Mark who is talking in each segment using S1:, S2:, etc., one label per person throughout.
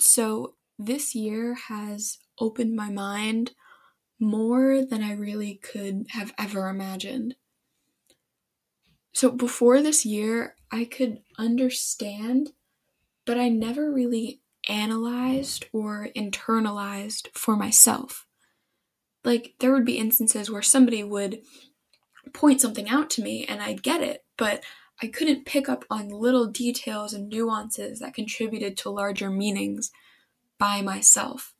S1: So, this year has opened my mind more than I really could have ever imagined. So, before this year, I could understand, but I never really analyzed or internalized for myself. Like, there would be instances where somebody would point something out to me and I'd get it, but I couldn't pick up on little details and nuances that contributed to larger meanings by myself.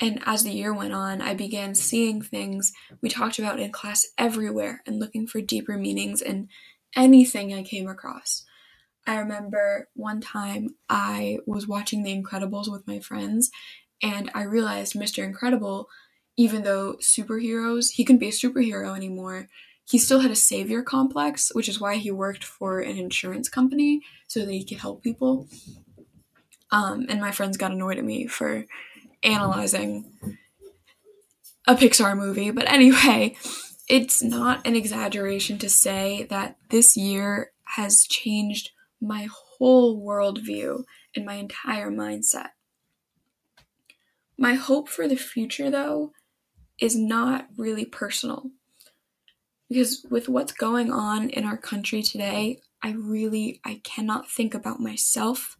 S1: And as the year went on, I began seeing things we talked about in class everywhere and looking for deeper meanings in anything I came across. I remember one time I was watching The Incredibles with my friends, and I realized Mr. Incredible, even though superheroes, he couldn't be a superhero anymore, he still had a savior complex, which is why he worked for an insurance company so that he could help people. Um, and my friends got annoyed at me for analyzing a Pixar movie. But anyway, it's not an exaggeration to say that this year has changed my whole worldview and my entire mindset. My hope for the future, though, is not really personal. Because with what's going on in our country today, I really I cannot think about myself.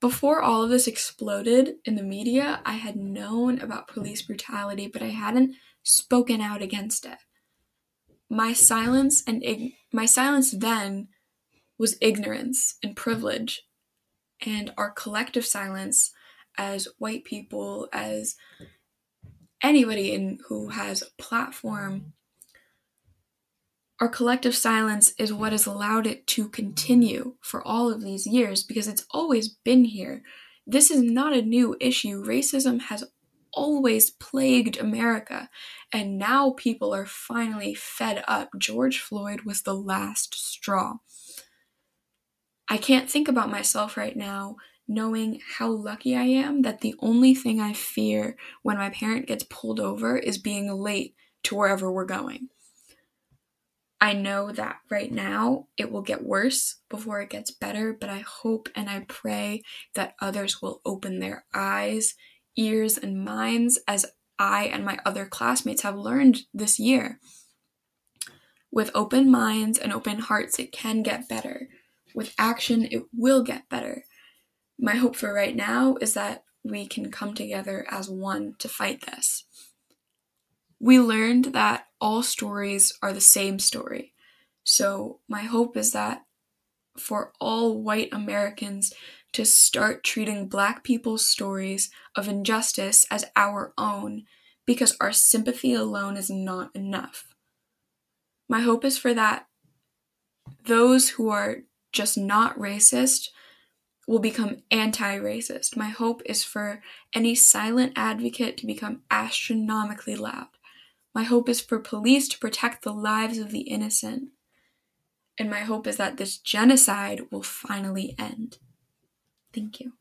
S1: Before all of this exploded in the media, I had known about police brutality, but I hadn't spoken out against it. My silence and ig- my silence then was ignorance and privilege, and our collective silence as white people, as anybody in who has a platform our collective silence is what has allowed it to continue for all of these years because it's always been here. This is not a new issue. Racism has always plagued America, and now people are finally fed up. George Floyd was the last straw. I can't think about myself right now knowing how lucky I am that the only thing I fear when my parent gets pulled over is being late to wherever we're going. I know that right now it will get worse before it gets better, but I hope and I pray that others will open their eyes, ears, and minds as I and my other classmates have learned this year. With open minds and open hearts, it can get better. With action, it will get better. My hope for right now is that we can come together as one to fight this. We learned that all stories are the same story. So, my hope is that for all white Americans to start treating black people's stories of injustice as our own because our sympathy alone is not enough. My hope is for that those who are just not racist will become anti racist. My hope is for any silent advocate to become astronomically loud. My hope is for police to protect the lives of the innocent. And my hope is that this genocide will finally end. Thank you.